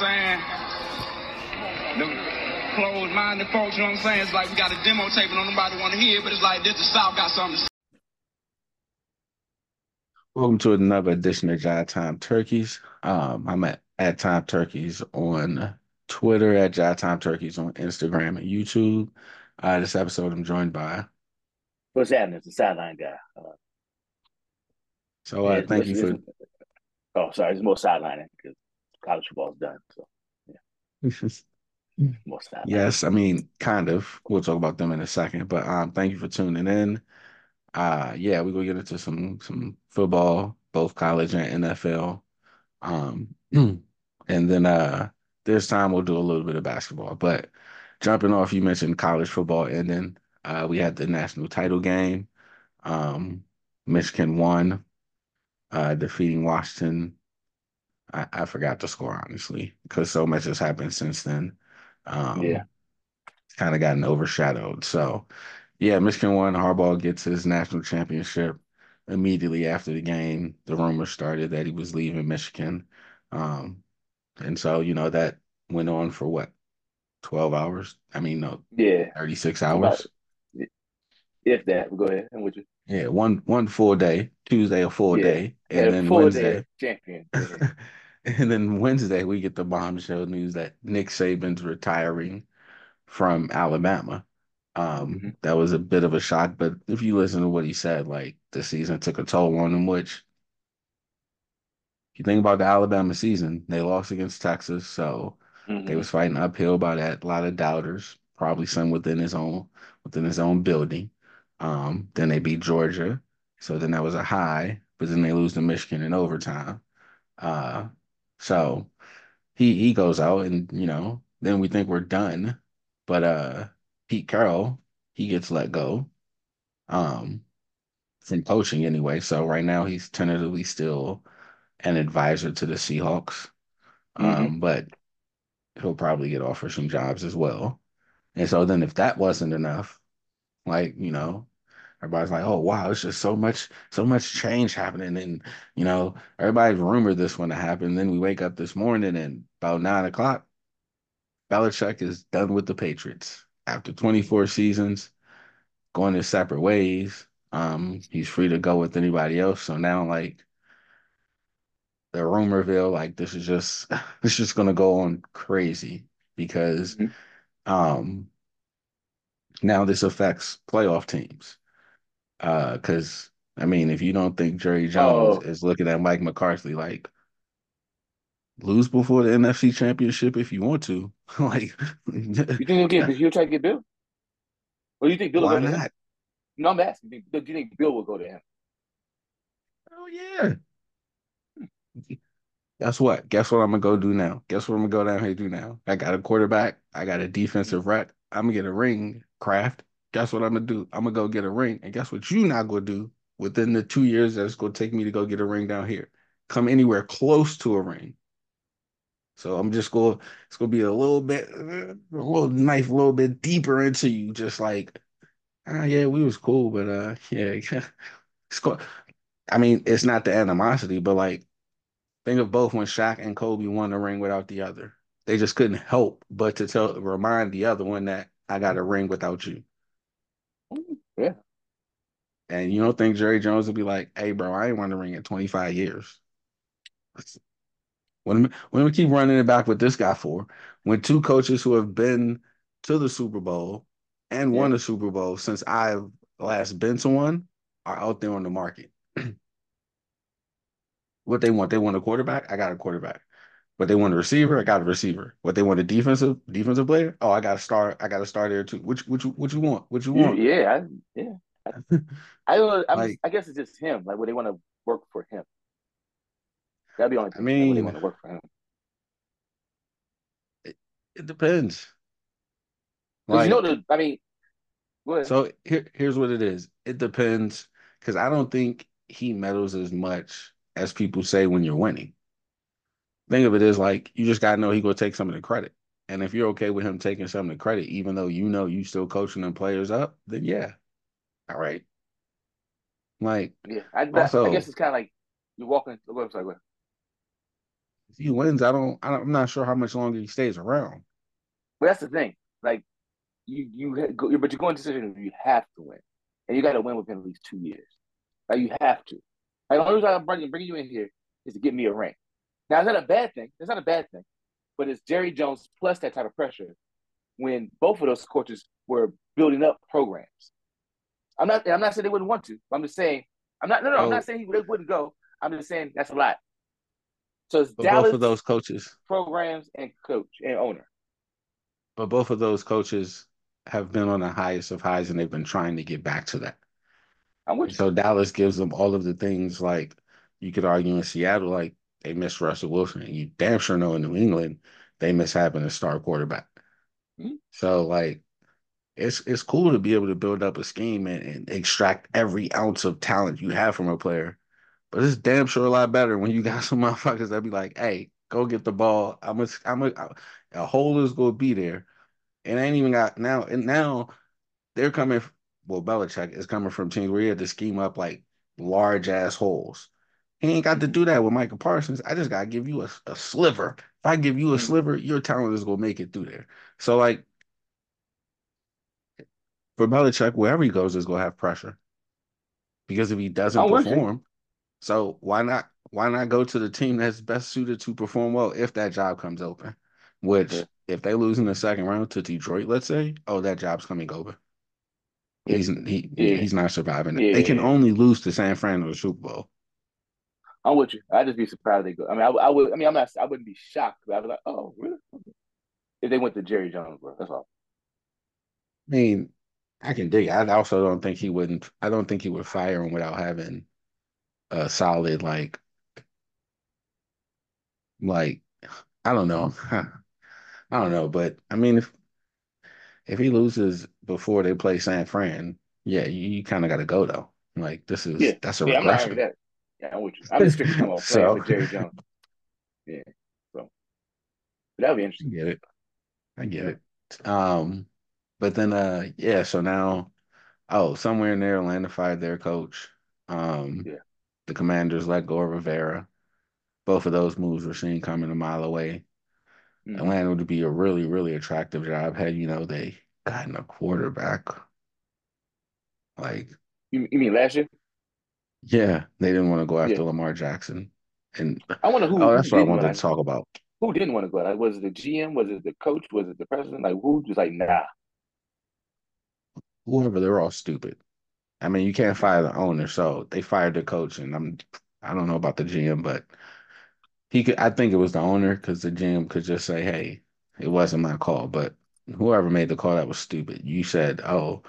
what I'm saying? The closed-minded folks, you know what I'm saying? It's like we got a demo tape and nobody want to hear, but it's like this the South got something to say. Welcome to another edition of Jive Time Turkeys. Um, I'm at, at Time Turkeys on Twitter, at Jive Time Turkeys on Instagram and YouTube. Uh, this episode, I'm joined by. What's happening? It's the sideline guy. Uh, so uh, yeah, thank you for. Oh, sorry. It's more sidelining because college football's done. So, yeah. sideline. yes, I mean, kind of. We'll talk about them in a second. But um, thank you for tuning in. Uh, yeah, we're gonna get into some some football, both college and NFL. Um, and then uh, this time we'll do a little bit of basketball. But jumping off, you mentioned college football ending. Uh, we had the national title game. Um, Michigan won, uh, defeating Washington. I, I forgot the score honestly because so much has happened since then. Um, Yeah. it's kind of gotten overshadowed. So, yeah, Michigan won. Harbaugh gets his national championship immediately after the game. The rumor started that he was leaving Michigan, um, and so you know that went on for what, twelve hours? I mean, no, Yeah. thirty six About- hours. If that, go ahead. I'm with you. Yeah, one one full day. Tuesday a full Yeah. day, and And then Wednesday. champion. And then Wednesday, we get the bombshell news that Nick Saban's retiring from Alabama. Um, Mhm. That was a bit of a shock, but if you listen to what he said, like the season took a toll on him, which if you think about the Alabama season, they lost against Texas, so they Mhm. was fighting uphill by that. A lot of doubters, probably some within his own within his own building. Um, then they beat Georgia, so then that was a high, but then they lose to Michigan in overtime. Uh, so he he goes out, and you know, then we think we're done, but uh, Pete Carroll he gets let go, um, from coaching anyway. So right now he's tentatively still an advisor to the Seahawks. Um, but he'll probably get offered some jobs as well. And so then if that wasn't enough, like, you know, everybody's like, oh wow, it's just so much, so much change happening. And, you know, everybody's rumored this one to happen. Then we wake up this morning and about nine o'clock, Belichick is done with the Patriots after 24 seasons, going his separate ways. Um, he's free to go with anybody else. So now like the rumorville, like this is just it's just gonna go on crazy because Mhm. um now this affects playoff teams. Uh, because I mean, if you don't think Jerry Jones Oh. is looking at Mike McCarthy like lose before the NFC championship if you want to, like You think he'll get he'll try to get Bill? Or you think Bill will why go to him? not? No, I'm asking. Do you think Bill will go to him? Oh yeah. Guess what? Guess what I'm gonna go do now? Guess what I'm gonna go down here do now? I got a quarterback. I got a defensive rec. I'm gonna get a ring, Kraft. Guess what I'm gonna do? I'm gonna go get a ring. And guess what you not gonna do within the two years that it's gonna take me to go get a ring down here? Come anywhere close to a ring. So I'm just. To, it's gonna be a little bit, a little knife, a little bit deeper into you. Just like, ah, yeah, we was cool, but uh, yeah, it's go- I mean, it's not the animosity, but like Think of both when Shaq and Kobe won the ring without the other. They just couldn't help but to tell remind the other one that I got a ring without you. Yeah. And you don't think Jerry Jones would be like, hey bro, I ain't won the ring in 25 years. When when we keep running it back with this guy for, when two coaches who have been to the Super Bowl and won Yeah. the Super Bowl since I've last been to one are out there on the market. what they want. They want a quarterback. I got a quarterback. What they want a receiver. I got a receiver. What they want a defensive defensive player. Oh, I got a star. I got a star there too. Which which what you want? What you want? yeah, I, yeah. I, I don't. I'm, Like- I guess it's just him. Like, would they want to work for him? That'd be the only I thing. like, would they want to work for him? It depends. 'Cause you Like, know the. I mean, so here here's what it is. It depends because I don't think he meddles as much as people say when you're winning. Think of it as like you just gotta know he gonna take some of the credit. And if you're okay with him taking some of the credit, even though you know you still coaching them players up, then yeah. All right. Like yeah, I, also- I guess it's kind of like you're walking. Go ahead, sorry, go ahead. if he wins, I don't, I am not sure how much longer he stays around. But that's the thing. Like you, you, go, but you're going to decision you have to win, and you got to win within at least two years. Like you have to. Like the only reason I'm bringing, bringing you in here is to get me a ring. Now, is that a bad thing? It's not a bad thing, but it's Jerry Jones plus that type of pressure when both of those coaches were building up programs. I'm not. I'm not saying they wouldn't want to. I'm just saying. I'm not. No, no. Oh. I'm not oh. saying they wouldn't go. I'm just saying that's a lot. So it's but Dallas both of those coaches, programs, and coach and owner. But both of those coaches have been on the highest of highs, and they've been trying to get back to that. I'm with so Dallas gives them all of the things like you could argue in Seattle, like they miss Russell Wilson, and you damn sure know in New England they miss having a star quarterback. Mm-hmm. So like it's it's cool to be able to build up a scheme and, and, extract every ounce of talent you have from a player. But it's damn sure a lot better when you got some motherfuckers that be like, "Hey, go get the ball. I'm a, I'm a, a hole is gonna be there." And I ain't even got now. And now they're coming. Well, Belichick is coming from teams where he had to scheme up like large ass holes. He ain't got to do that with Micah Parsons. I just gotta give you a, a sliver. If I give you a mm. sliver, your talent is gonna make it through there. So like for Belichick, wherever he goes, is going to have pressure because if he doesn't perform, so why not? Why not go to the team that's best suited to perform well if that job comes open? Which, yeah. if they lose in the second round to Detroit, let's say, oh, that job's coming open. He's he yeah. he's not surviving. They can only lose to San Fran or the Super Bowl. I'm with you. I'd just be surprised they go. I mean, I, I would. I mean, I'm not. I wouldn't be shocked. But I'd be like, oh, really? If they went to Jerry Jones, bro, that's all. I mean, I can dig. I also don't think he wouldn't. I don't think he would fire him without having a solid like, like I don't know. I don't know, but I mean, if if he loses before they play San Fran, yeah, you, you kind of got to go though. Like this is yeah. that's a yeah, regression. I'm not I'm with you. I'm just strictly talking so, with Jerry Jones. Yeah, so that'd be interesting. I get it. I get it. Um, but then, uh, yeah. So now, oh, somewhere in there, Atlanta fired their coach. Um, yeah. The Commanders let go of Rivera. Both of those moves were seen coming a mile away. Mm-hmm. Atlanta would be a really, really attractive job had you know they gotten a quarterback. Like you, you mean last year? Yeah, they didn't want to go after yeah. Lamar Jackson. And I wonder who. Oh, that's who what I wanted to talk about. Who didn't want to go? Like, was it the GM? Was it the coach? Was it the president? Like, who just like, nah, whoever, they're all stupid. I mean, you can't fire the owner, so they fired the coach, and I'm I don't know about the GM, but he could. I think it was the owner because the GM could just say, "Hey, it wasn't my call," but whoever made the call that was stupid. You said, "Oh,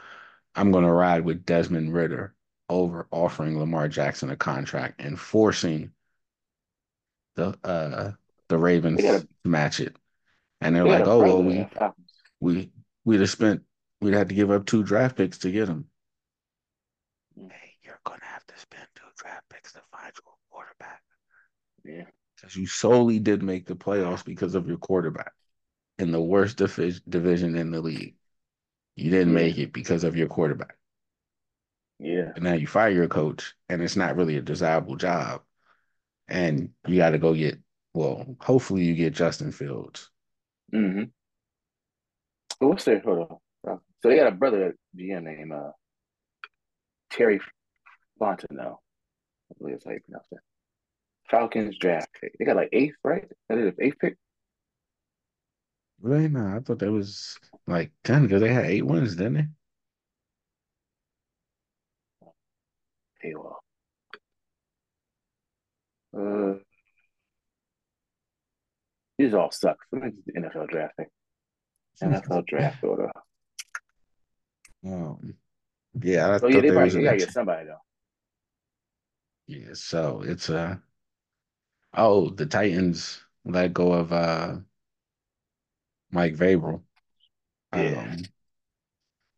I'm going to ride with Desmond Ridder over offering Lamar Jackson a contract and forcing the uh the Ravens gotta, match it." And they're like, "Oh, well, we we we'd have spent We'd have to give up two draft picks to get him. Hey, you're gonna have to spend two draft picks to find your quarterback. Yeah. Because you solely did make the playoffs because of your quarterback in the worst division in the league. You didn't yeah. make it because of your quarterback. Yeah. And now you fire your coach, and it's not really a desirable job. And you got to go get, well, hopefully you get Justin Fields. Mm-hmm. What's their, hold on. So they got a brother GM named uh, Terry Fontenot. I believe that's how you pronounce that. Falcons draft pick. They got like eighth, right? That is eighth pick. Really? No, I thought that was like ten because they had eight wins, didn't they? Well. Uh, these all suck. Let me the NFL drafting. NFL draft order. Um, yeah, I oh, yeah, they, probably, they gotta get somebody though. Yeah, so it's uh oh, the Titans let go of uh Mike Vrabel. Yeah. Um,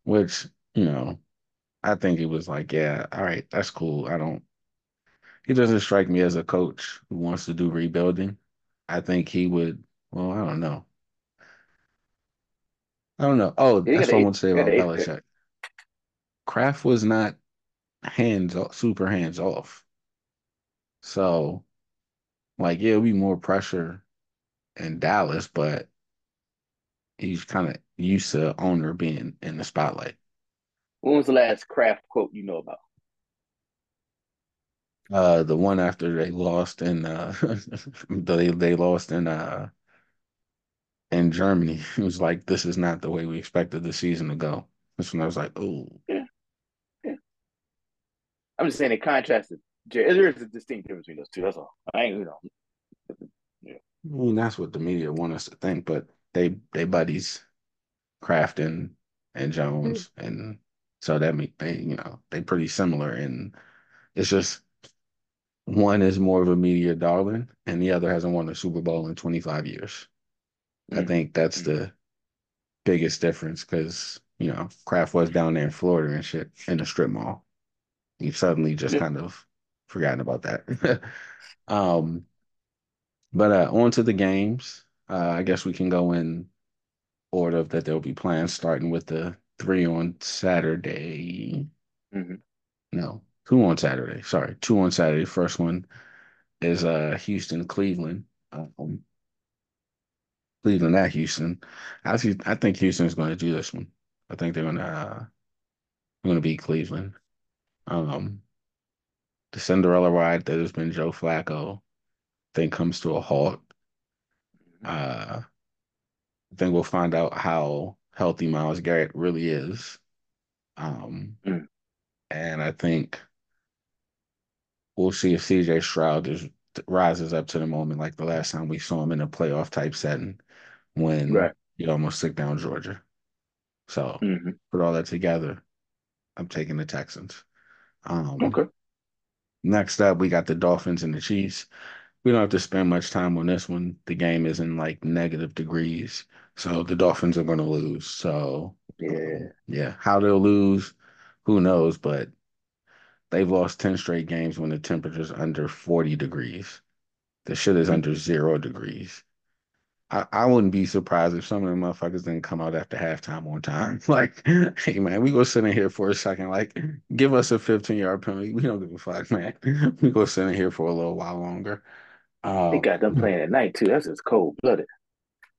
which, you know, I think he was like, yeah, all right, that's cool. I don't he doesn't strike me as a coach who wants to do rebuilding. I think he would well, I don't know. I don't know. Oh, that's what I want to say about Belichick. Kraft was not hands off, super hands off. So Like, yeah, it'll be more pressure in Dallas, but he's kind of used to owner being in the spotlight. When was the last Kraft quote you know about? Uh, the one after they lost in uh, they they lost in uh in Germany. It was like this is not the way we expected the season to go. That's when I was like, oh, yeah, yeah. I'm just saying it contrasted. there is a distinct difference between those two. That's all. I ain't you know. Yeah. I mean, that's what the media want us to think, but they they buddies, Kraft and and Jones, mm-hmm. and so that mean they you know they pretty similar, and it's just one is more of a media darling, and the other hasn't won a Super Bowl in 25 years. Mm-hmm. I think that's mm-hmm. the biggest difference because you know Kraft was down there in Florida and shit in the strip mall. You've suddenly just yeah. kind of forgotten about that. um, but uh, on to the games. Uh, I guess we can go in order that they'll be playing, starting with the three on Saturday. Mm-hmm. No, two on Saturday. Sorry, two on Saturday. First one is uh Houston, Cleveland. Um, Cleveland at Houston. I see. I think Houston's going to do this one. I think they're going to uh, going to beat Cleveland. Um, the Cinderella ride that has been Joe Flacco, I think comes to a halt. Uh, I think we'll find out how healthy Myles Garrett really is. Um, mm. and I think we'll see if CJ Stroud is rises up to the moment like the last time we saw him in a playoff type setting when right. he almost took down Georgia. So mm-hmm. put all that together, I'm taking the Texans. Um, okay. Next up, we got the Dolphins and the Chiefs. We don't have to spend much time on this one. The game is in like negative degrees, so the Dolphins are going to lose. So yeah, yeah, how they'll lose, who knows? But they've lost ten straight games when the temperature's under forty degrees. The shit is under zero degrees. I, I wouldn't be surprised if some of the motherfuckers didn't come out after halftime on time. Like, hey man, we go sit in here for a second. Like, give us a 15 yard penalty. We don't give a fuck, man. We go sit in here for a little while longer. Um, they got them playing at night too. That's just cold blooded.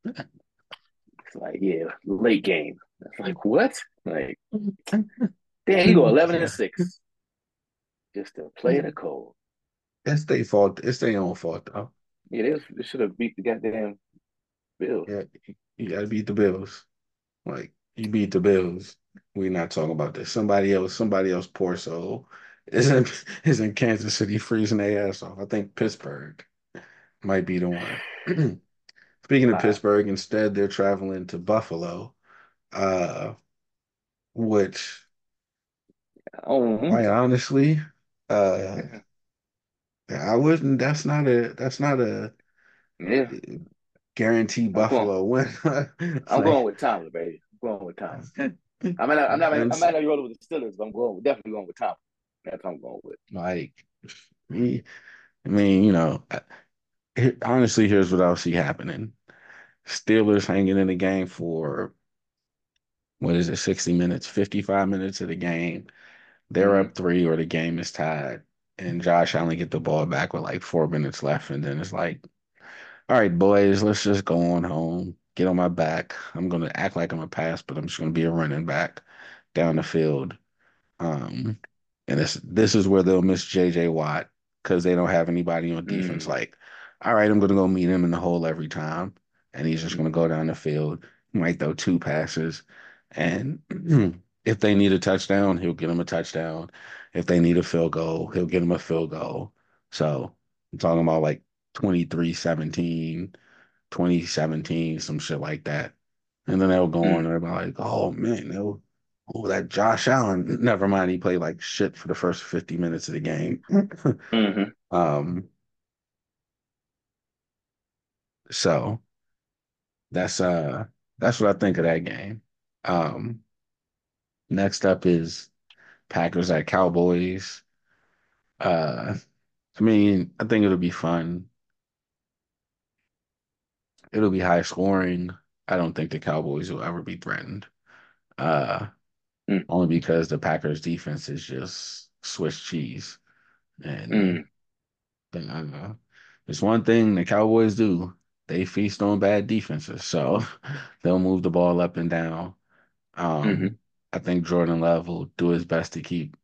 It's like, yeah, late game. It's like what? Like, damn, you go 11 and six just to play in the cold. That's their fault. It's their own fault though. Yeah, they, they should have beat the goddamn Bills. Yeah, you got to beat the Bills. Like you beat the Bills. We're not talking about this. Somebody else, somebody else, poor soul, is in is in Kansas City freezing their ass off. I think Pittsburgh might be the one. Speaking of Pittsburgh, instead they're traveling to Buffalo, uh, which, oh, quite honestly, uh, I wouldn't. That's not a. That's not a. Yeah guarantee Buffalo win. I'm going with Tomlin, baby. I'm going with Tomlin. I mean, I'm not. I might not be rolling with the Steelers, but I'm going. Definitely going with Tomlin. That's what I'm going with. Like, me, I mean, you know, honestly, here's what I'll see happening: Steelers hanging in the game for what is it, 60 minutes, 55 minutes of the game. They're mm-hmm. up three, or the game is tied, and Josh only get the ball back with like four minutes left, and then it's like all right, boys, let's just go on home, get on my back. I'm gonna act like I'm a pass, but I'm just gonna be a running back down the field. Um, and this this is where they'll miss JJ Watt because they don't have anybody on defense. Mm. Like, all right, I'm gonna go meet him in the hole every time, and he's just gonna go down the field. He might throw two passes, and if they need a touchdown, he'll get them a touchdown. If they need a field goal, he'll get them a field goal. So I'm talking about like 23 17, 2017, some shit like that. And then they'll go mm. on and they'll be like, oh man, they'll, oh, that Josh Allen. Never mind, he played like shit for the first 50 minutes of the game. mm-hmm. Um, so that's uh that's what I think of that game. Um next up is Packers at Cowboys. Uh I mean, I think it'll be fun it'll be high scoring. I don't think the Cowboys will ever be threatened. Uh, mm. only because the Packers defense is just Swiss cheese. And mm. know It's one thing the Cowboys do. They feast on bad defenses, so they'll move the ball up and down. Um, Mm-hmm. I think Jordan Love will do his best to keep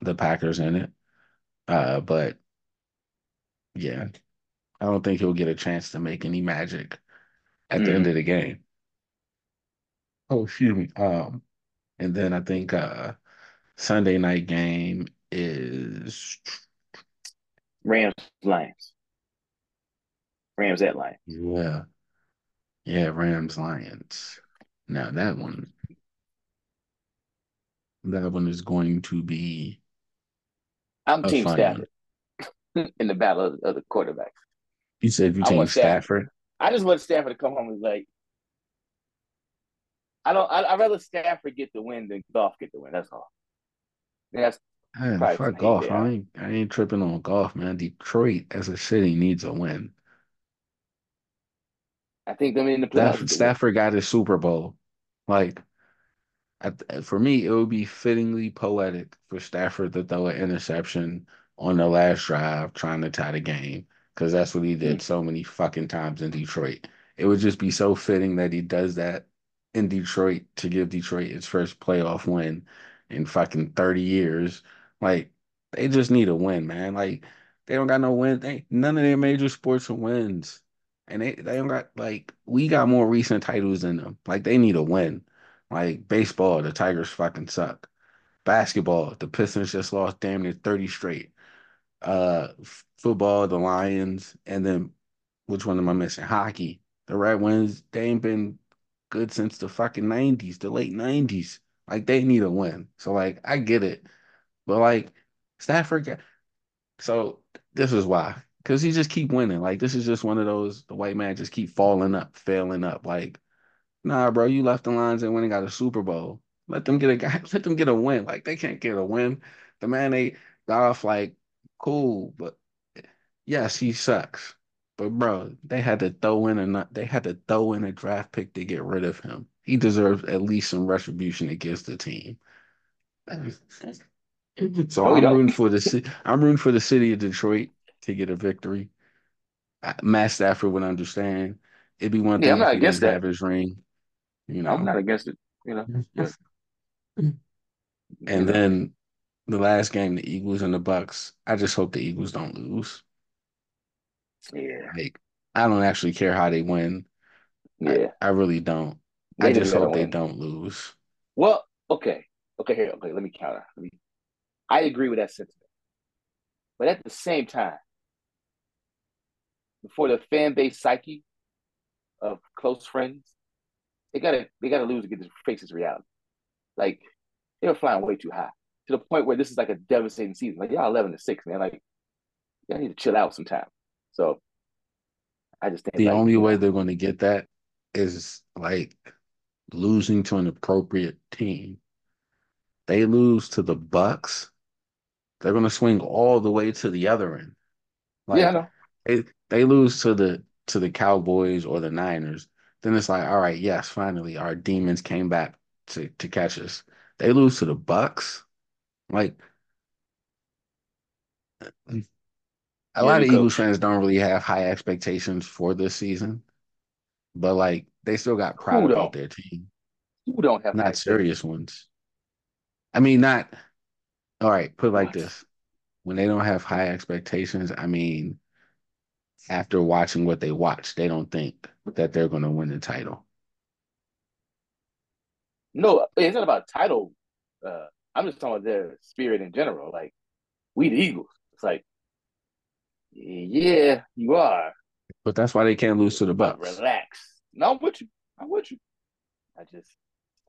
the Packers in it. Uh, but yeah, I don't think he'll get a chance to make any magic at the end of the game. Oh, excuse me. Um, and then I think uh Sunday night game is Rams Lions. Rams at Lions. yeah. Yeah, Rams Lions. Now that one that one is going to be I'm Team Stafford in the battle of, of the quarterbacks. You said you team Stafford. Stafford. I just want Stafford to come home and like. I don't. I, I'd rather Stafford get the win than Goff get the win. That's all. That's Man, fuck Goff. I ain't I ain't tripping on Goff, man. Detroit as a city needs a win. I think them in the playoffs. Stafford. Stafford got his Super Bowl. Like, at, for me, it would be fittingly poetic for Stafford to throw an interception on the last drive trying to tie the game because that's what he hmm. did so many fucking times in Detroit. It would just be so fitting that he does that in Detroit to give Detroit its first playoff win in fucking 30 years. Like, they just need a win, man. Like, they don't got no win. They, none of their major sports are wins. And they, they don't got like we got more recent titles than them. Like they need a win. Like baseball, the Tigers fucking suck. Basketball, the Pistons just lost damn near 30 straight. Uh f- football, the Lions, and then which one am I missing? Hockey. The Red Wings, they ain't been good since the fucking 90s, the late 90s. Like they need a win. So like I get it. But like Stafford so this is why. Because he just keep winning. Like this is just one of those the white man just keep falling up, failing up. Like, nah, bro, you left the Lions and went and got a Super Bowl. Let them get a guy, let them get a win. Like they can't get a win. The man they got off like cool, but yes, he sucks. But bro, they had to throw in a they had to throw in a draft pick to get rid of him. He deserves at least some retribution against the team. So I'm rooting for the ci- I'm rooting for the city of Detroit to get a victory. Matt Stafford would understand. It'd be one Yeah, I'm thing if not against that. his ring, you know. I'm not against it. You know. Mm-hmm. Yeah. And then the last game, the Eagles and the Bucs. I just hope the Eagles don't lose. Yeah. Like I don't actually care how they win. Yeah. I, I really don't. They I just just hope they win. don't lose. Well, okay. Okay, here. Okay, let me counter. Let me, I agree with that sentiment. But at the same time, for the fan base psyche of close friends, they gotta they gotta lose to get to face this reality. Like they were flying way too high to the point where this is like a devastating season. Like y'all eleven to six, man. Like y'all need to chill out sometime. So I just think The like, only way they're going to get that is like losing to an appropriate team. They lose to the Bucs, they're going to swing all the way to the other end. Like yeah, I know. They they lose to the to the Cowboys or the Niners, then it's like, all right, yes, finally our demons came back to to catch us. They lose to the Bucs, like a lot of Eagles fans don't really have high expectations for this season, but like they still got pride about their team, Who don't have not serious ones. I mean, not all right. Put it like What? this: when they don't have high expectations, I mean, after watching what they watch, they don't think that they're going to win the title. No, it's not about title. Uh, I'm just talking about their spirit in general. Like we the Eagles. It's like, yeah, you are, But that's why they can't lose to the but Bucs. relax. No, I'm with you. I'm with you. I just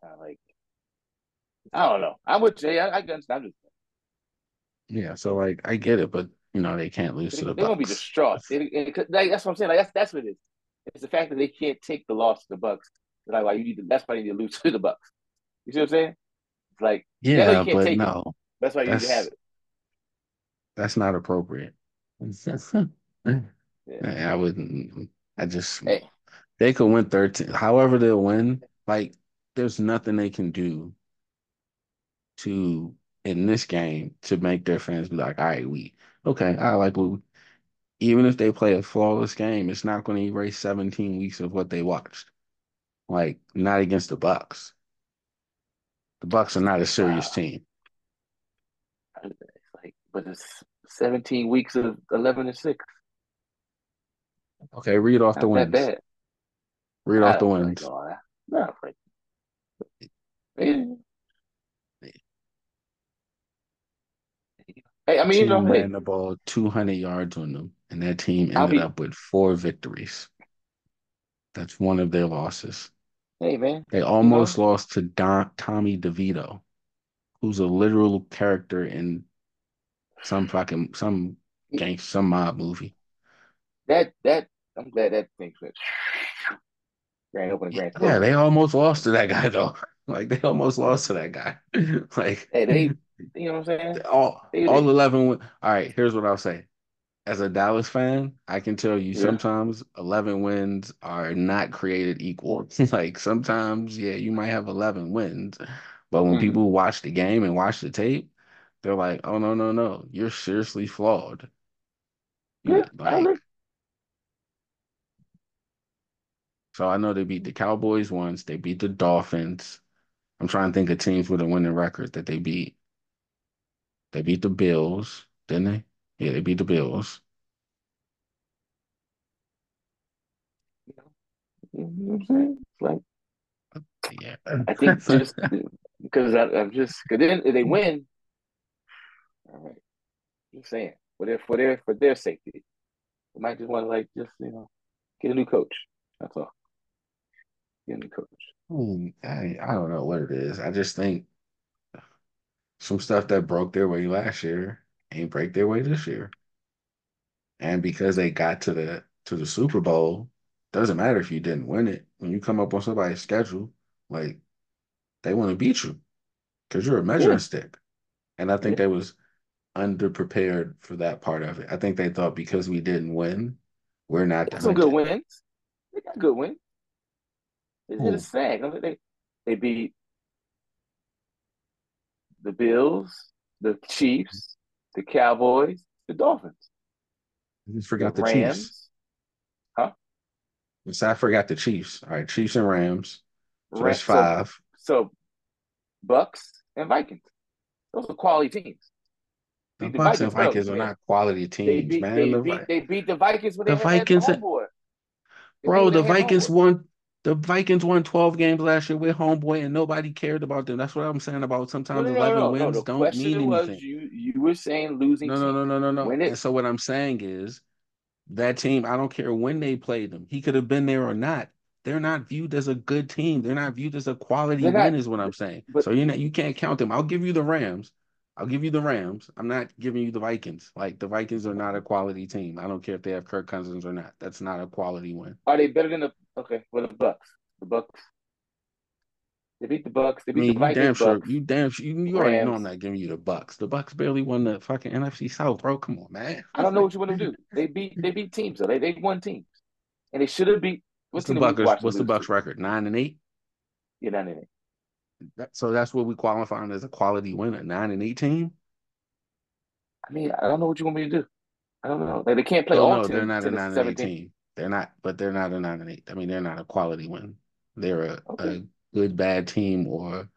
of like, I don't know. I'm with you. I, I. I'm just, Yeah, so like I get it, but you know they can't lose they, to the they won't be distraught. It, like, that's what I'm saying. Like that's that's what it is. It's the fact that they can't take the loss to the Bucs. Like, why you need to. That's why you need to lose to the Bucs. You see what I'm saying? It's like Yeah, but take it. no, That's why you need to have it. that's not appropriate. Yeah. I wouldn't. I just Hey, they could win 13. However they'll win, like there's nothing they can do to in this game to make their fans be like, all right, we okay, I like we, even if they play a flawless game, it's not going to erase 17 weeks of what they watched. Like not against the Bucs. The Bucs are not a serious Wow. team. It's like, but it's 17 weeks of 11 and 6. Okay, read off the Not that wins. bad. Read I off the like wins. Oh, that. No, like, Hey, I mean, you know, ran the ball 200 yards on them, and that team I'll ended be, up with four victories. That's one of their losses. hey, man, They you know, almost lost to Don, Tommy DeVito, who's a literal character in some fucking some gang some mob movie. that, that, I'm glad that thing went grand opening, grand Yeah, they almost lost to that guy though. Like they almost lost to that guy. Like Hey, they, you know what I'm saying? all They, all they, 11 win- all right, here's what I'll say. As a Dallas fan, I can tell you yeah. sometimes 11 wins are not created equal. Like sometimes, yeah, you might have 11 wins, but when Mhm. people watch the game and watch the tape, they're like, "Oh no, no, no, you're seriously flawed." Yeah, did- I agree. so I know they beat the Cowboys once, they beat the Dolphins. I'm trying to think of teams with a winning record that they beat. They beat the Bills, didn't they? Yeah, they beat the Bills. You know, what I'm saying? It's like, Yeah. I think just because I, I'm just, because they win, all right, just saying, for their, for their, for their safety, they might just want to, like, just, you know, get a new coach. That's all. Get a new coach. Hmm, I, I don't know what it is. I just think some stuff that broke their way last year ain't break their way this year. And because they got to the to the Super Bowl, doesn't matter if you didn't win it. When you come up on somebody's schedule, like they want to beat you because you're a measuring Yeah, stick. And I think yeah. they was underprepared for that part of it. I think they thought because we didn't win, we're not They some good wins. They got good wins. They hit a Who? snag. I mean, they, they beat the Bills, the Chiefs, the Cowboys, the Dolphins, I just the forgot the Chiefs. Rams, huh? So I forgot the Chiefs. All right, Chiefs and Rams. So Ram, that's so five. so Bucs and Vikings. Those are quality teams. The the Bucs and Vikings, bro. Are Man, not quality they teams, beat man. they The, beat they beat the Vikings when the they had Vikings, homeboy. They bro, the Vikings won. The Vikings won 12 games last year with homeboy, and nobody cared about them. That's what I'm saying about sometimes no, no, 11 no, wins don't mean anything. you you were saying losing No, no, no, no, no, no. When And so what I'm saying is that team, I don't care when they played them. He could have been there or not. They're not viewed as a good team. They're not viewed as a quality they're not win, is what I'm saying. but So you're not, you can't count them. I'll give you the Rams. I'll give you the Rams. I'm not giving you the Vikings. Like the Vikings are not a quality team. I don't care if they have Kirk Cousins or not. That's not a quality win. are they better than the okay, well the Bucs. The Bucs. They beat the Bucs. They I beat the mean, you damn sure, Bucs, you damn sure, you, you already know I'm not giving you the Bucs. The Bucs barely won the fucking NFC South, bro. Come on, man. I don't know what you want to do. They beat they beat teams though. They they won teams. And they should have beat what What's the team did we Buckers? watch them What's the? Bucs record? Nine and eight. Yeah, none in it. That, so that's what we qualifying as a quality winner. Nine and eight team. I mean, I don't know what you want me to do. I don't know. Like they can't play Oh all no, they're not a nine and eight team. They're not, but they're not a nine and eight. I mean, they're not a quality win. They're a, Okay. a good bad team or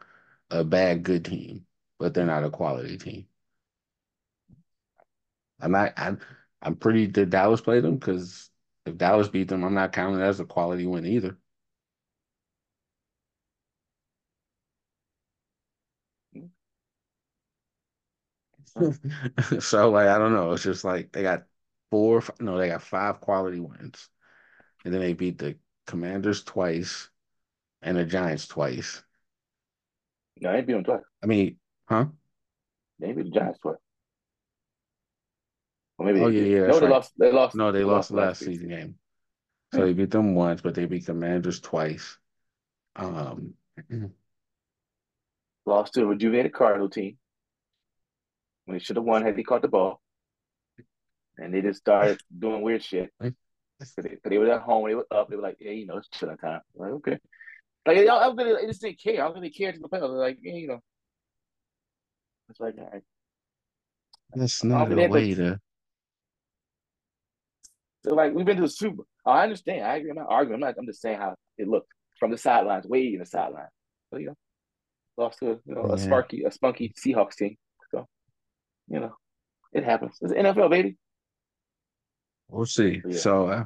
a bad good team, but they're not a quality team. I'm not. I'm. I'm pretty. Did Dallas play them? Because if Dallas beat them, I'm not counting as a quality win either. Hmm. so like I don't know. It's just like they got four. No, they got five quality wins, and then they beat the Commanders twice and the Giants twice. No, they beat them twice. I mean, huh? They beat the Giants twice. Or maybe Oh yeah, yeah, No, they right. lost. They lost. No, they lost the last season game. So Yeah. they beat them once, but they beat the Commanders twice. Um, Lost to a rejuvenated Cardinal team when they should have won had they caught the ball. And they just started doing weird shit. Cause they, they were at home, they were up, they were like, yeah, you know, it's chilling time. I'm like, okay. Like, I, I, really, I just didn't care. I don't really care to the playoffs. They're like, yeah, you know. It's like, all right. that's not a way to. So like we've been to the Super. Oh, I understand. I agree. I'm not arguing. I'm not. I'm just saying how it looked from the sidelines, way in the sideline. So you know, lost to you know, a sparky, a spunky Seahawks team. So you know, it happens. It's NFL, baby. We'll see. Yeah. So uh,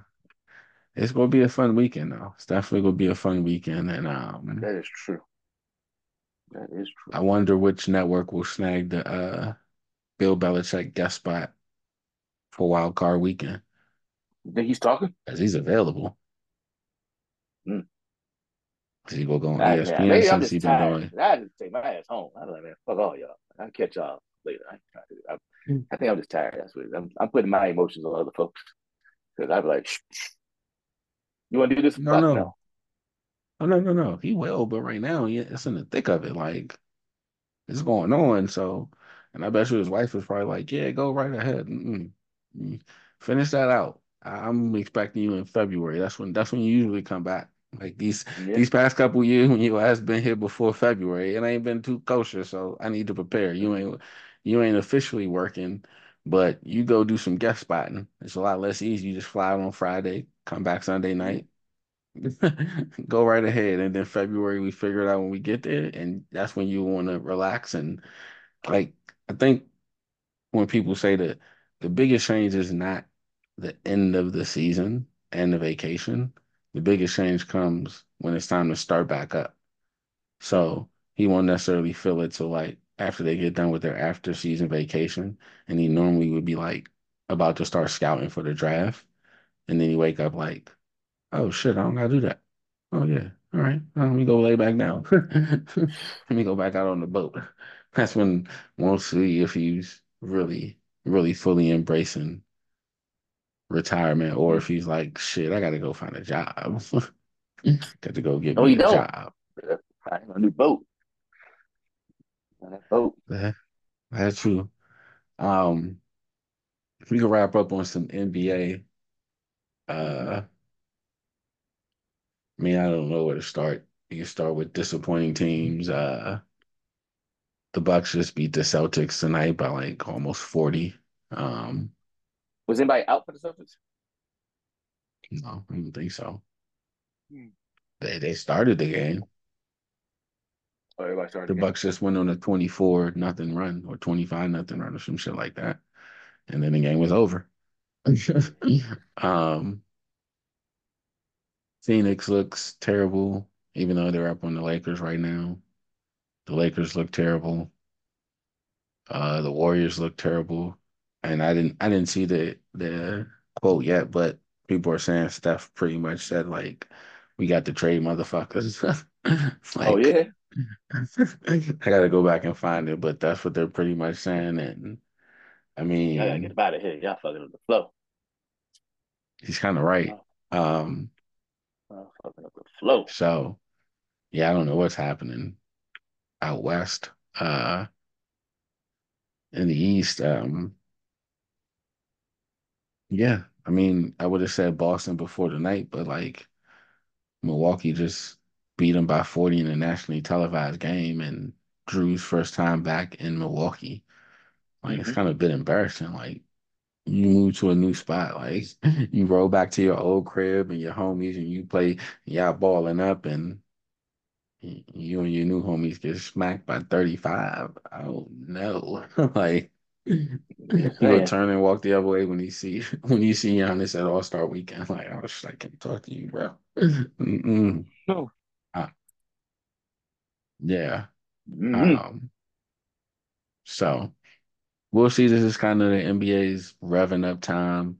it's gonna be a fun weekend though. It's definitely gonna be a fun weekend. And um That is true. That is true. I wonder which network will snag the uh Bill Belichick guest spot for wild card weekend. You think he's talking? Because he's available. Hmm. Is he gonna go on ESPN since he's been doing I just take my ass home. I don't know, man. Fuck all y'all. I'll catch y'all later. I, ain't trying to do that. Hmm. I think I'm just tired. That's what. I'm, I'm putting my emotions on other folks. Because I'm like, shh, shh. you want to do this? No, Fuck no. Oh no, no, no. He will, but right now, yeah, it's in the thick of it. Like it's going on. So, and I bet you his wife was probably like, "Yeah, go right ahead, Mm-mm. Mm. finish that out." I'm expecting you in February. That's when that's when you usually come back. Like these Yeah. these past couple years when you has been here before February, it ain't been too kosher. So I need to prepare. You ain't you ain't officially working, but you go do some guest spotting. It's a lot less easy. You just fly out on Friday, come back Sunday mm-hmm. night. Go right ahead, and then February we figure it out when we get there, and that's when you want to relax and like I think when people say that the biggest change is not the end of the season and the vacation, the biggest change comes when it's time to start back up. So he won't necessarily feel it till like after they get done with their after season vacation, and he normally would be like about to start scouting for the draft, and then you wake up like, oh shit, I don't gotta do that. Oh yeah, all right, well, let me go lay back down. let me go back out on the boat. That's when we'll see if he's really, really fully embracing retirement, or if he's like, shit, I gotta go find a job. Got to go get No, me he a don't. job. I a new boat. On that boat. That, that's true. Um, we can wrap up on some NBA. Uh, I mean, I don't know where to start. You can start with disappointing teams. Uh, the Bucks just beat the Celtics tonight by like almost 40. Um, Was anybody out for the Celtics? no, I don't think so. Hmm. They they started the game. Oh, everybody started. The the? Bucks just went on a 24 nothing run or 25 nothing run or some shit like that. And then the game was over. um Phoenix looks terrible, even though they're up on the Lakers right now. The Lakers look terrible. Uh the Warriors look terrible. And I didn't I didn't see the the quote yet, but people are saying Steph pretty much said like we got to trade motherfuckers. like, oh yeah. I gotta go back and find it, but that's what they're pretty much saying. And I mean, I gotta get out of here. Y'all fucking up the flow. he's kind of right. Um, fucking up the flow. so yeah, I don't know what's happening out west. Uh, in the east, um, yeah, I mean, I would have said Boston before tonight, but like Milwaukee just beat them by 40 in a nationally televised game, and Jrue's first time back in Milwaukee. Like it's Mhm. kind of a bit embarrassing. Like you move to a new spot, like you roll back to your old crib and your homies, and you play, y'all balling up, and you and your new homies get smacked by 35. Oh no. Like Just will turn and walk the other way when you see when you see Giannis at All Star Weekend. Like I was like, can't talk to you, bro. No. Yeah. Mhm. Um. So we'll see. This is kind of the NBA's revving up time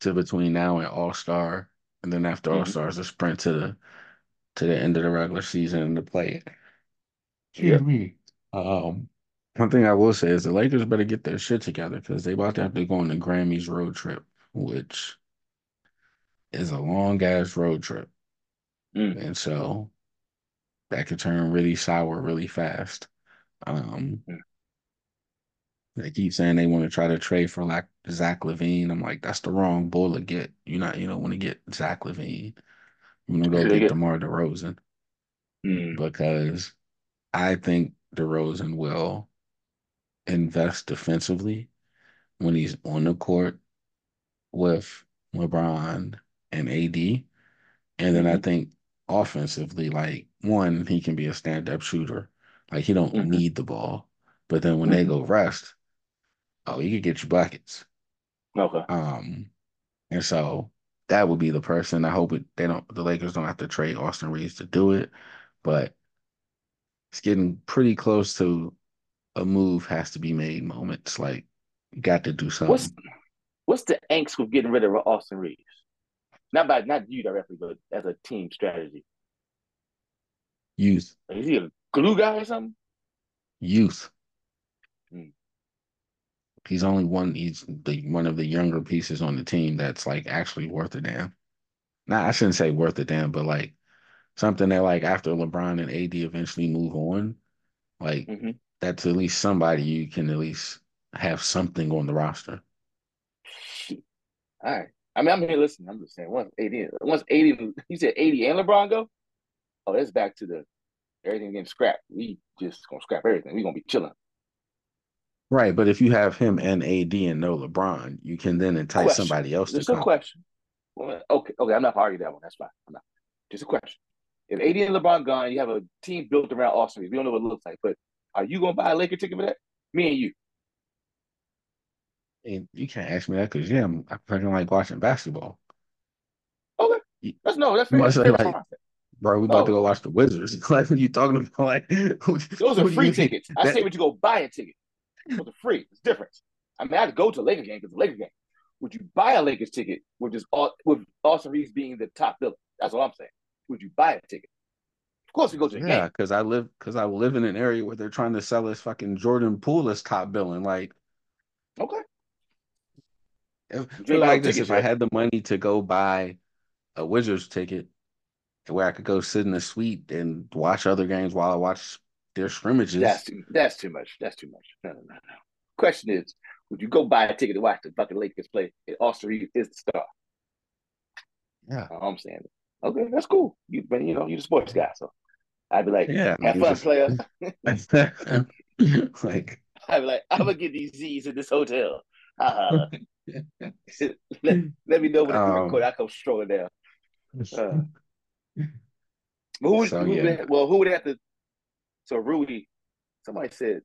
to between now and All Star, and then after All Mhm. Star is a sprint to the to the end of the regular season and the play. Yep. me. Um, one thing I will say is the Lakers better get their shit together because they about to have to go on the Grammys road trip, which is a long ass road trip, Mm. and so that could turn really sour really fast. Um, Mm. they keep saying they want to try to trade for like Zach LaVine. I'm like, that's the wrong bull to get. You're not, you don't want to get Zach LaVine. You want to go get get- DeMar DeRozan Mm. because I think DeRozan will invest defensively when he's on the court with LeBron and AD. And then I Mhm. think offensively, like one, he can be a stand-up shooter. Like he don't Mhm. need the ball. But then when they Mhm. go rest, oh, he could get you buckets. Okay. Um, and so that would be the person. I hope it, they don't the Lakers don't have to trade Austin Reaves to do it, but it's getting pretty close to a move has to be made moments. Like you got to do What's something. what's the angst with getting rid of Austin Reaves? Not by not you directly, but as a team strategy. Youth, is he a glue guy or something? youth. Hmm. He's only one. He's the one of the younger pieces on the team that's like actually worth a damn. Nah, I shouldn't say worth a damn, but like something that like after LeBron and AD eventually move on, like Mhm. that's at least somebody you can at least have something on the roster. All right. I mean, I'm here listening. I'm just saying, once AD, once AD, you said AD and LeBron go, oh, that's back to the everything getting scrapped. We just gonna scrap everything. We gonna be chilling. Right, but if you have him and AD and no LeBron, you can then entice Question. somebody else to Just a come. question. Well, okay, okay, I'm not arguing that one. That's fine. I'm not. Just a question. If AD and LeBron gone, you have a team built around Austin We don't know what it looks like, but are you gonna buy a Laker ticket for that? Me and you. And you can't ask me that because yeah, I'm, I fucking like watching basketball. Okay. That's no, that's fair. That's say fair. like, bro, we about to Oh. go watch the Wizards. like, what are you talking about? Like, Those are free tickets. I say, would you go buy a ticket? Those are free. It's different. I mean, I'd go to a Lakers game because the Lakers game. Would you buy a Lakers ticket with just all, with Austin Reaves being the top biller? That's what I'm saying. Would you buy a ticket? Of course, we go to the Yeah, because I live because I live in an area where they're trying to sell us fucking Jordan Poole as top billing. Like, Okay. If, You put ain't it got like this: if I had the money to go buy a Wizards ticket, where I could go sit in a suite and watch other games while I watch their scrimmages, That's too, that's too much. That's too much. No, no, no, no. Question is, would you go buy a ticket to watch the fucking Lakers play? And Austin Reaves is the star. yeah, I'm saying. Okay, that's cool. You, but you know, you're the sports guy, so I'd be like, yeah. Have fun, it's player. like, I'd be like, I'm gonna get these Z's in this hotel. Uh, let, let me know when it's Um, recorded. I come strolling down. Uh, who would, So, who would yeah. well, who would have to? So Rudy, somebody said,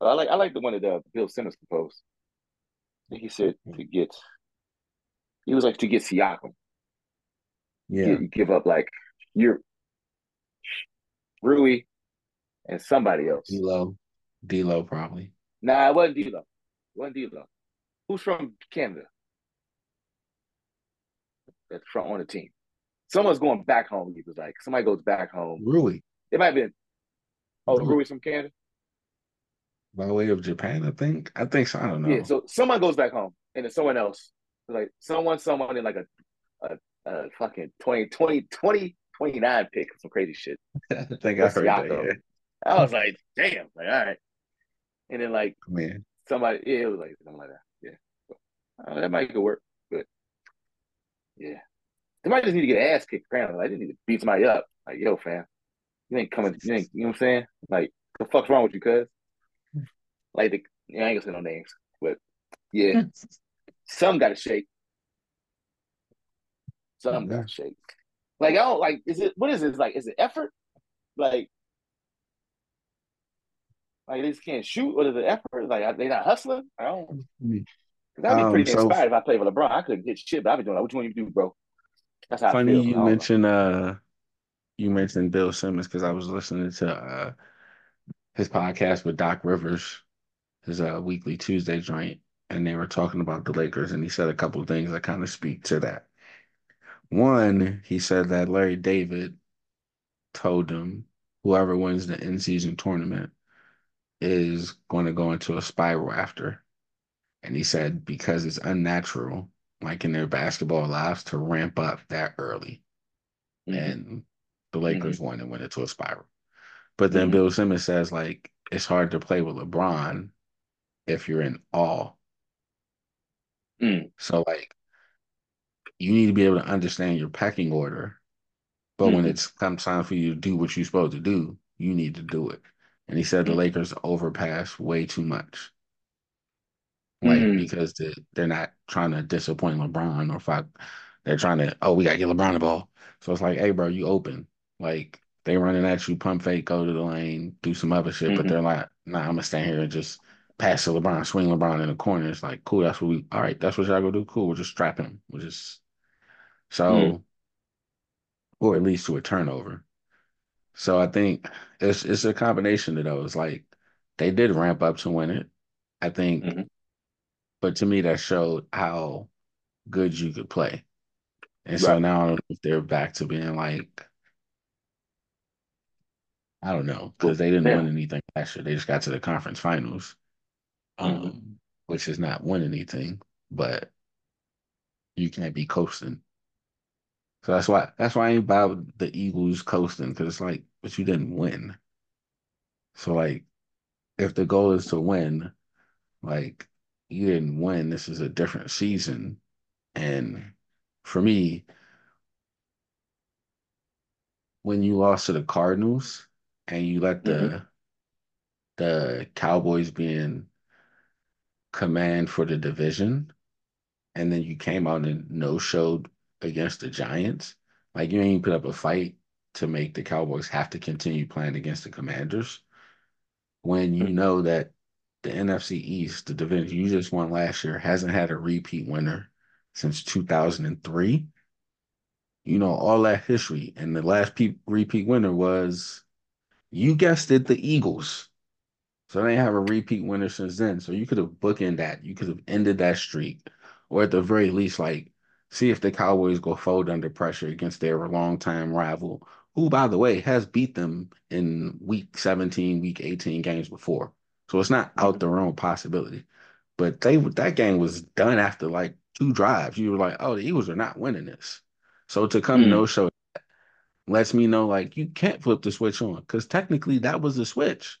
I like I like the one that uh, Bill Simmons proposed. He said to get, he was like to get Siakam. yeah, You give up like you're Rui and somebody else. D'Lo, D'Lo probably. Nah, it wasn't D'Lo. It wasn't D'Lo. Who's from Canada? That's front on the team. Someone's going back home. He was like, somebody goes back home. Rui, It might have been. Oh, Rui. Rui's from Canada. by way of Japan, I think. I think so. I don't know. Yeah. So someone goes back home, and then someone else, like someone, someone in like a, a, a fucking 20, 20, 20, 29 pick, some crazy shit. I think I That's heard that. Yeah, I was like, damn, like all right. And then like man. somebody, yeah, it was like something like that. Yeah, uh, that might could work, but yeah, Somebody just need to get ass kicked. Apparently, like they need to beat somebody up. Like, yo, fam, you ain't coming. You ain't. You know what I'm saying? Like, the fuck's wrong with you, cuz? Like, the, yeah, I ain't gonna say no names, but yeah, some got to shake. Some got to shake. Like, I don't like. Is it what is it? Like, is it effort? Like. Like they just can't shoot, or is it effort? Like they not hustling? I don't. I'd be Um, pretty so- inspired if I played for LeBron. I couldn't hit shit, but I'd be doing like, what you want to do, bro? That's how I Funny feel. you mentioned uh you mentioned Bill Simmons because I was listening to uh his podcast with Doc Rivers, his uh weekly Tuesday joint, and they were talking about the Lakers, and he said a couple of things that kind of speak to that. One, he said that Larry David told him whoever wins the in season tournament is going to go into a spiral after. And he said because it's unnatural, like in their basketball lives, to ramp up that early. Mhm. And the Lakers won and went into a spiral. But then Mhm. Bill Simmons says, like, it's hard to play with LeBron if you're in awe. Mm. So, like, you need to be able to understand your pecking order. But when Mhm. it's come time for you to do what you're supposed to do, you need to do it. And he said the Mhm. Lakers overpass way too much. Like mm. because they, they're not trying to disappoint LeBron or fuck. They're trying to, oh, we got to get LeBron the ball. So it's like, hey, bro, you open. Like they running at you, pump fake, go to the lane, do some other shit, mm-hmm. but they're like, nah, I'm gonna stand here and just pass to LeBron, swing LeBron in the corner. It's like, cool, that's what we all right, that's what y'all gonna do. Cool, we'll just strap him. We'll just so mm. or at least to a turnover. So I think it's it's a combination of those. Like they did ramp up to win it. I think mm-hmm. But to me that showed how good you could play. And right. so now if they're back to being like I don't know because they didn't yeah. win anything last year. They just got to the conference finals, um, mm-hmm. which is not win anything, but you can't be coasting. So that's why that's why I ain't about the Eagles coasting because it's like, but you didn't win. So like, if the goal is to win, like you didn't win. This is a different season, and for me, when you lost to the Cardinals and you let the mm-hmm. the Cowboys be in command for the division, and then you came out and no showed against the Giants, like you ain't put up a fight to make the Cowboys have to continue playing against the Commanders. When you mm-hmm. know that the NFC East, the division you just won last year, hasn't had a repeat winner since 2003. You know all that history, and the last pe- repeat winner was you guessed it, the Eagles. So they have a repeat winner since then. So you could have bookended that. You could have ended that streak. Or at the very least, like, see if the Cowboys go fold under pressure against their longtime rival, who, by the way, has beat them in week 17, week 18 games before. So it's not out the realm possibility. But they that game was done after like two drives. You were like, oh, the Eagles are not winning this. So to come mm-hmm. no show lets me know like you can't flip the switch on because technically that was the switch.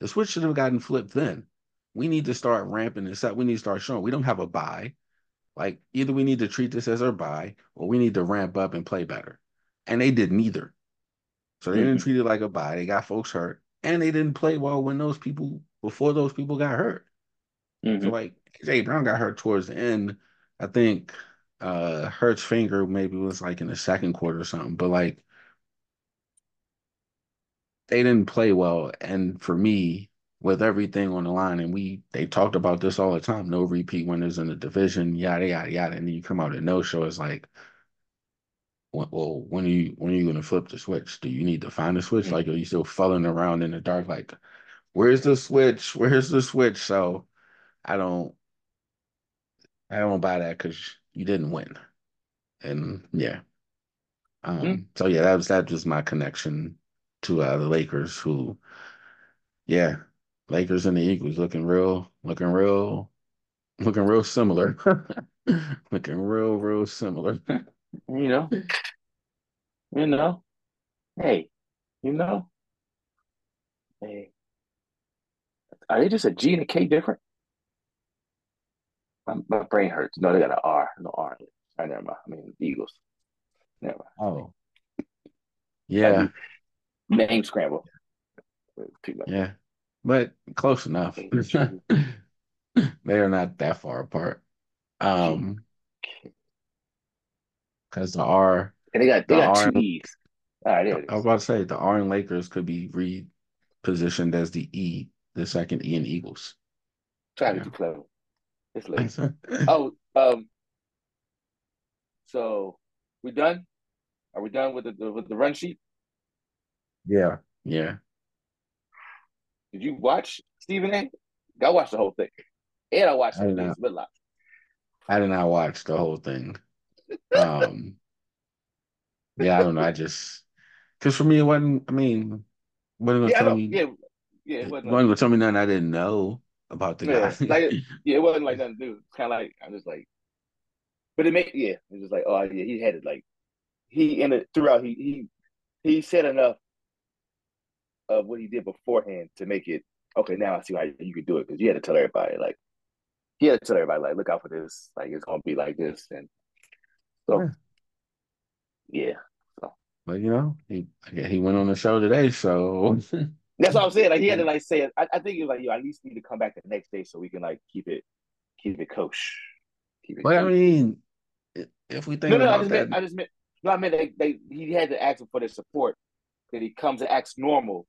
The switch should have gotten flipped then. We need to start ramping this up. We need to start showing we don't have a buy. Like either we need to treat this as our buy or we need to ramp up and play better. And they did neither. So they mm-hmm. didn't treat it like a buy. They got folks hurt. And they didn't play well when those people before those people got hurt. Mm-hmm. So like Jay Brown got hurt towards the end. I think uh Hurts finger maybe was like in the second quarter or something. But like they didn't play well. And for me, with everything on the line, and we they talked about this all the time, no repeat winners in the division, yada yada yada. And then you come out and no show, it's like, well, when are you when are you gonna flip the switch? Do you need to find the switch? Mm-hmm. Like, are you still fumbling around in the dark? Like, where's the switch? Where's the switch? So, I don't, I don't buy that because you didn't win, and yeah. Um, mm-hmm. So yeah, that was that was my connection to uh, the Lakers, who, yeah, Lakers and the Eagles looking real, looking real, looking real similar, looking real, real similar. you know, you know, hey, you know, hey, are they just a G and a K different? My, my brain hurts. No, they got an R. No R. I never mind. I mean, Eagles. Never. Oh. Yeah name scramble. Yeah, but close enough. they are not that far apart. Um, because the R and they got they the got R two E's. All right, I was about to say the R and Lakers could be repositioned as the E, the second in Eagles. Trying to be clever. It's late. oh, um, so we done? Are we done with the with the run sheet? Yeah, yeah. Did you watch Stephen A? I watched the whole thing, and I watched I did not, Whitlock. I did not watch the whole thing. Um, yeah, I don't know. I just because for me it wasn't. I mean, wasn't gonna yeah, tell me. Yeah, yeah, it wasn't, wasn't gonna me nothing I didn't know about the yeah, guy. like, yeah, it wasn't like nothing to do. It's kind of like I'm just like, but it made yeah, it was like oh yeah, he had it like he in it throughout. He he he said enough of what he did beforehand to make it okay. Now I see why you could do it because you had to tell everybody like he had to tell everybody like look out for this. Like it's gonna be like this, and so yeah. yeah so. But you know, he he went on the show today, so that's what I'm saying. Like he had to like say it. I, I think he was like, you at least need to come back the next day so we can like keep it keep it. Keep it But I mean, if we think no, no, I about just that, meant, I just meant, no, I meant they, they, he had to ask for their support, that he comes and acts normal,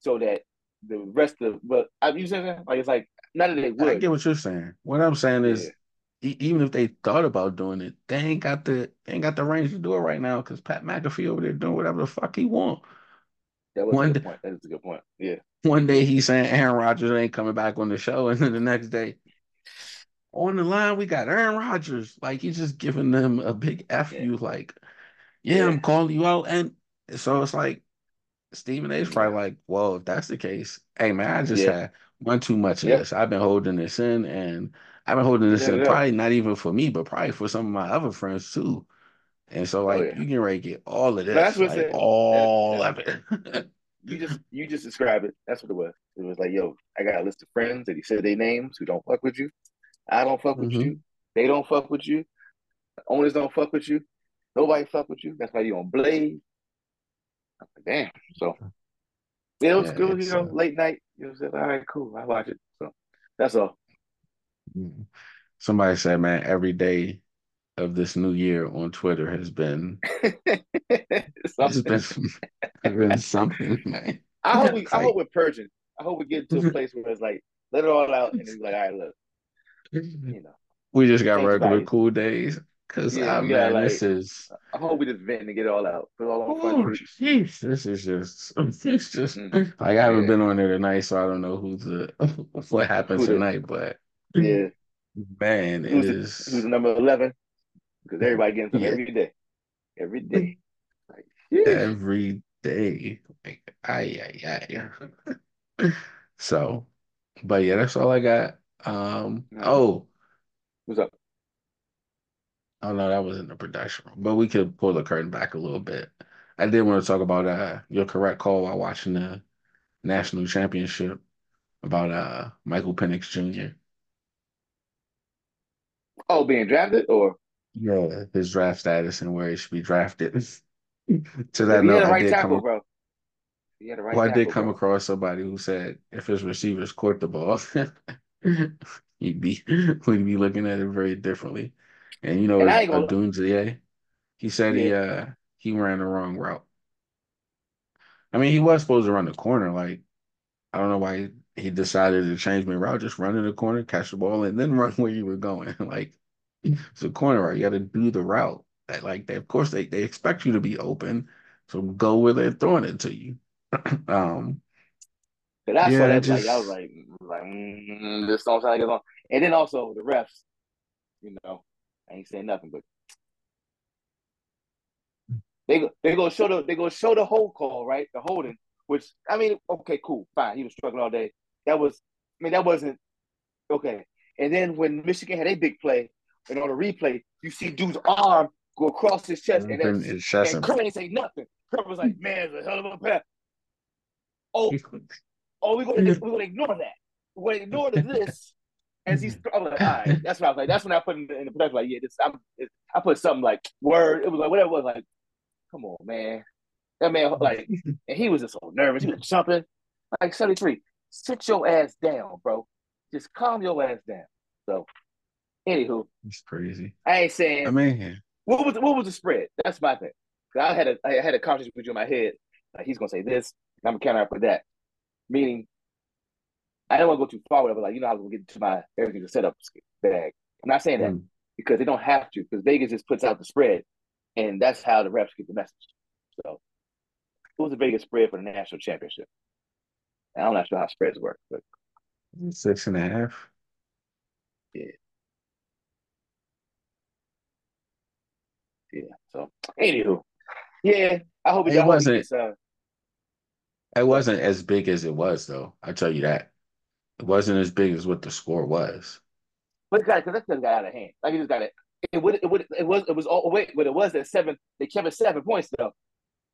so that the rest of, but I, you saying like it's like none of they I get what you're saying. What I'm saying is, Yeah. e- even if they thought about doing it, they ain't got the they ain't got the range to do it right now because Pat McAfee over there doing whatever the fuck he want. That was One a good point. That is a good point. Yeah, One day he's saying Aaron Rodgers ain't coming back on the show, and then the next day, on the line we got Aaron Rodgers. Like he's just giving them a big f Yeah. you. Like, yeah, Yeah. I'm calling you out, and so it's like Stephen A's probably like, well, if that's the case, hey man, I just Yeah. had one too much of this. I've been holding this in, and I've been holding this in probably not even for me, but probably for some of my other friends too. And so, like, Oh, yeah. you can ready get all of this, that's what like all that- of it. you just you just described it. That's what it was. It was like, yo, I got a list of friends that he said their names who don't fuck with you. I don't fuck with Mhm. you. They don't fuck with you. Owners don't fuck with you. Nobody fuck with you. That's why you on Blaze. I'm like, damn. So yeah, it was Yeah, good. You know, uh, late night. You know, said, all right, cool. I watch it. So that's all. Mm. Somebody said, man, every day of this new year on Twitter has been it's Something. been, it's been something, man. I hope we, It's I like- hope we're purging. I hope we get to a place where it's like let it all out and it's like, all right, look, you know. We just got regular guys. cool days. Cause Yeah, ah, we got, man, this is I hope we just vent and get it all out. Put it all on oh, jeez, this is just it's just Mm. like I haven't Yeah. been on there tonight, so I don't know who's the what happens Who tonight, but Yeah. man, it Who's is the, who's number eleven? Because everybody getting some Yeah. every day. Every day. Like, yeah. every day. Like, ay, ay, ay. so, but yeah, that's all I got. Um, Mhm. oh, What's up? oh no, that was in the production room, but we could pull the curtain back a little bit. I did want to talk about uh your correct call while watching the national championship about uh Michael Penix Jr. Oh, being drafted or Yeah, his draft status and where he should be drafted. to that he had note, I right did tackle, come. bro. He had the right Well, I tackle, did come bro. across somebody who said if his receivers caught the ball, he'd be we'd be looking at it very differently. And you know, And I ain't gonna- Odunze, he said he uh he ran the wrong route. I mean, he was supposed to run the corner. Like, I don't know why he, he decided to change my route. Just run in the corner, catch the ball, and then run where you were going. like, it's a corner route. You got to do the route. That, like, they, of course, they they expect you to be open, so go where they're throwing it to you. um, But I Yeah, saw that that like I was like, like mm, this don't sound like it's on. And then also the refs, you know, I ain't saying nothing, but they go they go show the they go show the hold call right, the holding. Which I mean, okay, cool, fine. He was struggling all day. That was, I mean, that wasn't okay. And then when Michigan had a big play, and on the replay, you see dude's arm go across his chest, and and then it's chest and Kurt ain't say nothing. Kurt was like, "Man, it's a hell of a pass." Oh, Oh, we're gonna we're gonna ignore that. We're gonna ignore this. As he's, I was like, all right. That's what I was like. That's when I put in the, in the production. Like, yeah, this. I'm, it, I put something like word. It was like whatever it was. Like, come on, man. That man, like, and he was just so nervous. He was jumping. Like seventy three. Sit your ass down, bro. Just calm your ass down. So, anywho, It's crazy. I ain't saying I mean, what was what was the spread? That's my thing. I had a I had a conversation with you in my head. Like he's gonna say this, and I'm gonna counter up with that. Meaning, I don't want to go too far with it, but like you know, I was gonna get to my everything to set up bag. I'm not saying that Mm. because they don't have to, because Vegas just puts out the spread, and that's how the refs get the message. So, it was a Vegas spread for the national championship. And I'm not sure how spreads work, but six and a half. yeah. So, anywho, yeah, I hope It I wasn't- gets, uh, It wasn't as big as it was, though. I tell you that. It wasn't as big as what the score was. But it got because that just got out of hand. Like it just got it. It would. It would. It was. It was. all wait, but it was at seven. They kept it seven points though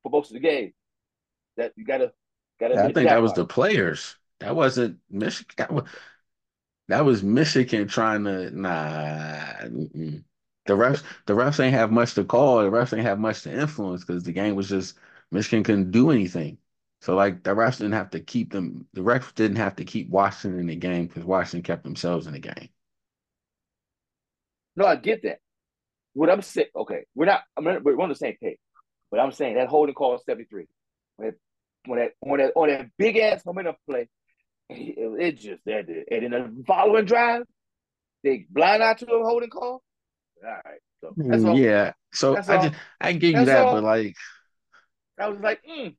for most of the game. That you gotta. Gotta. I think that was the players. That wasn't Michigan. That was, that was Michigan trying to nah. mm-mm. The refs, the refs ain't have much to call. The refs ain't have much to influence because the game was just Michigan couldn't do anything. So like the refs didn't have to keep them. The refs didn't have to keep Washington in the game because Washington kept themselves in the game. No, I get that. What I'm saying, okay, we're not. I'm not, we're on the same page, but I'm saying that holding call 73 when that when that on that on that big ass momentum play, it, it just that. And then the following drive, they blind out to a holding call. All right, so that's all. Yeah. So That's I all. just I give you that, all. but like I was like, mm,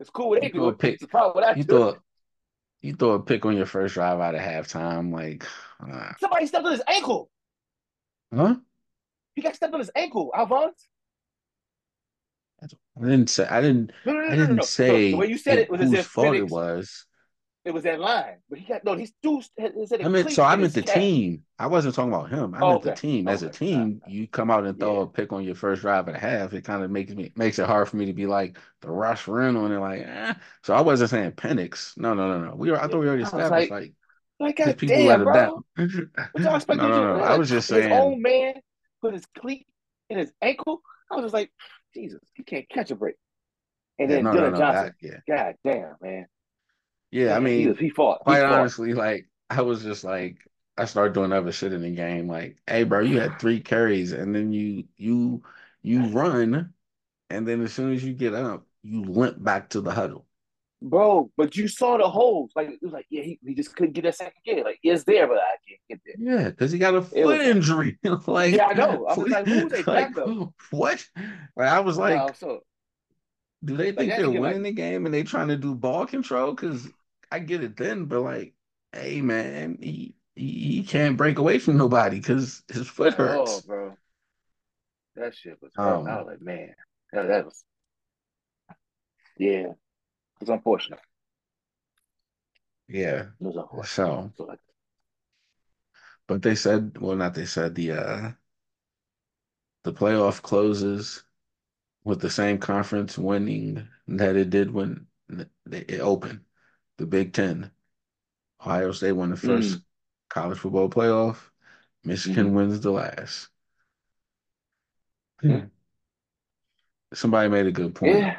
it's cool. They You pick- It's the problem. I you do. throw a, you throw a pick on your first drive out of halftime, like uh, Somebody stepped on his ankle. huh? He got stepped on his ankle. Alphonse. I didn't say I didn't No, no, no, I didn't say the way you said it was as if fault it was. It was that line, but he got no. He's too. He said I meant so I meant the team. I wasn't talking about him. I Oh, meant the team. As a Okay. team, you come out and throw Yeah. a pick on your first drive and a half. It kind of makes me makes it hard for me to be like the rush run on it. Like, eh. so I wasn't saying Penix. No, no, no, no. We were. I thought we already established like, like Like, his God people damn, let him down. What y'all expect no, no, no. I was just His saying. own man put his cleat in his ankle. I was just like, Jesus, he can't catch a break. And Yeah, then no, no, no. Johnson, That, yeah, God damn, man. Yeah. I Man, he, mean, he fought. He quite fought. honestly, like I was just like I started doing other shit in the game. Like, hey, bro, you had three carries, and then you you you run, and then as soon as you get up, you limp back to the huddle. Bro, but you saw the holes. Like it was like, yeah, he, he just couldn't get that second gear. Like it's there, but I can't get there. Yeah, because he got a foot was- injury. like, Yeah, I know. I was like, who's a like, what? Like, I was like, so do they think that they're nigga, like- winning the game and they trying to do ball control? Because I get it then, but like, hey, man, he he, he can't break away from nobody because his foot hurts. oh, bro, that shit was. Um, I was like, man, that, that was. Yeah, it's unfortunate. Yeah. It was unfortunate. So, So, but they said, well, not they said the uh the playoff closes with the same conference winning that it did when it opened, the Big Ten. Ohio State won the first college football playoff. Michigan wins the last. Mm. Somebody made a good point. yeah,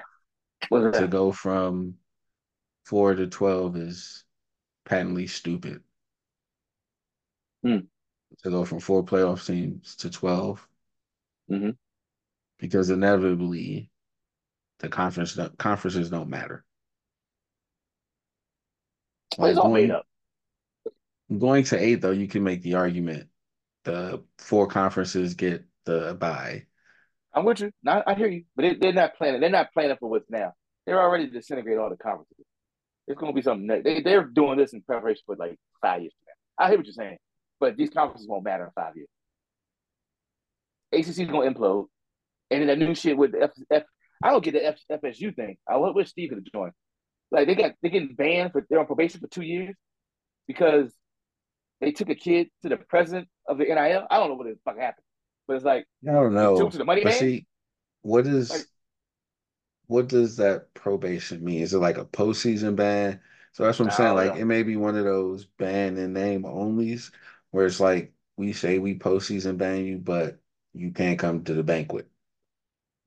To go from four to twelve is patently stupid. Hmm. To go from four playoff teams to 12 Mhm. because inevitably the conference conferences don't matter. Well, it's all going, made up. going to eight though, you can make the argument the four conferences get the bye. I'm with you. No, I hear you, but they, they're not planning. They're not planning for what's now. They're already disintegrating all the conferences. It's going to be something. That, they they're doing this in preparation for like five years from now. I hear what you're saying, but these conferences won't matter in five years. ACC is going to implode, and then that new shit with the F, F I don't get the F, FSU thing. I wish Steve could have joined. Like they got they getting banned for they're on probation for two years because they took a kid to the president of the NIL. I don't know what the fuck happened, but it's like I don't know. to the money But man. see, what is Like- what does that probation mean? Is it like a postseason ban? So that's what I'm saying. Like know. it may be one of those ban and name onlys where it's like we say we postseason ban you, but you can't come to the banquet.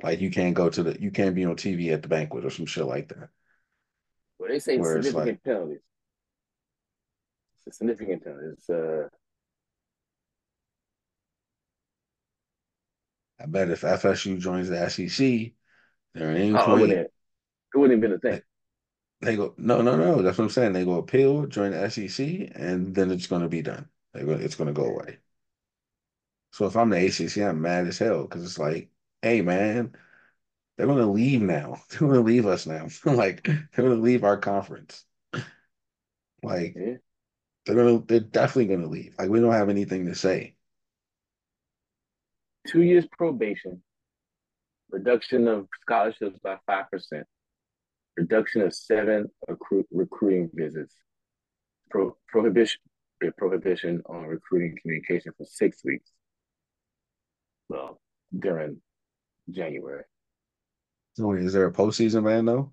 Like you can't go to the you can't be on TV at the banquet or some shit like that. Well, they say Where significant penalties. It's a significant penalty. It's uh I bet if FSU joins the SEC, there ain't oh, it point. wouldn't have, it wouldn't have been a thing. They go no no no. That's what I'm saying. They go appeal, join the SEC, and then it's going to be done. They go, it's going to go away. So if I'm the ACC, I'm mad as hell because it's like, hey man, they're going to leave now. They're going to leave us now. like they're going to leave our conference. Like Yeah. they're going to, they're definitely going to leave. Like we don't have anything to say. Two years probation, reduction of scholarships by five percent, reduction of seven accru- recruiting visits, pro- prohibition prohibition on recruiting communication for six weeks. Well, during January. Wait, is there a postseason ban though?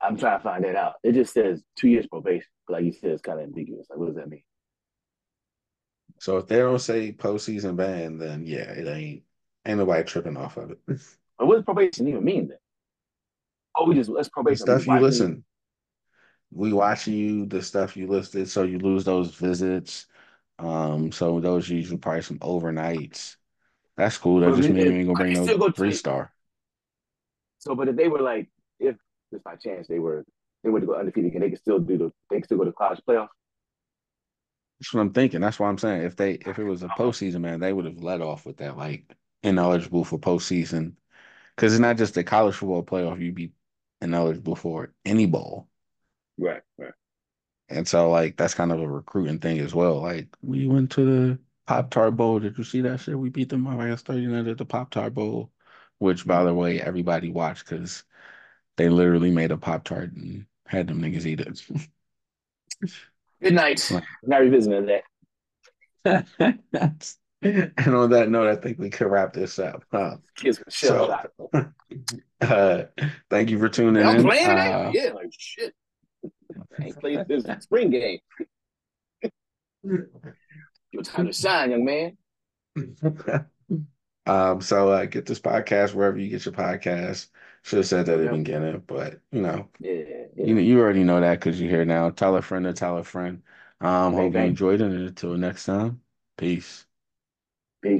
I'm trying to find that out. It just says two years probation. Like you said, it's kind of ambiguous. Like, what does that mean? So if they don't say postseason ban, then yeah, it ain't ain't nobody tripping off of it. But what does probation even mean then? Oh, we just let's probation. stuff you listen. We watch you, the stuff you listed, so you lose those visits. Um, so those usually probably some overnights. That's cool. That just means you ain't gonna bring no three star. So, but if they were like, if just by chance they were they were to go undefeated, can they could still do the they can still go to college playoffs? That's what I'm thinking. That's what I'm saying. If they if it was a uh-huh. postseason, man, they would have let off with that, like ineligible for postseason. Because it's not just the college football playoff, you'd be ineligible for any bowl. Right, right. And so like that's kind of a recruiting thing as well. Like we went to the Pop Tart Bowl. Did you see that shit? We beat them by 39 at the Pop Tart Bowl, which by the way, everybody watched because they literally made a Pop Tart and had them niggas eat it. Good night. Right. Not revisiting that. and on that note, I think we could wrap this up. Uh, Kids So- uh, thank you for tuning I'm in. playing Uh. Yeah, like shit. I ain't played this spring game. Your time to shine, young man. Um, so uh, get this podcast wherever you get your podcast. Should have said that at the beginning, but you know, Yeah, yeah. you you already know that because you're here now. Tell a friend to tell a friend. Um, hope you enjoyed it, until next time, peace.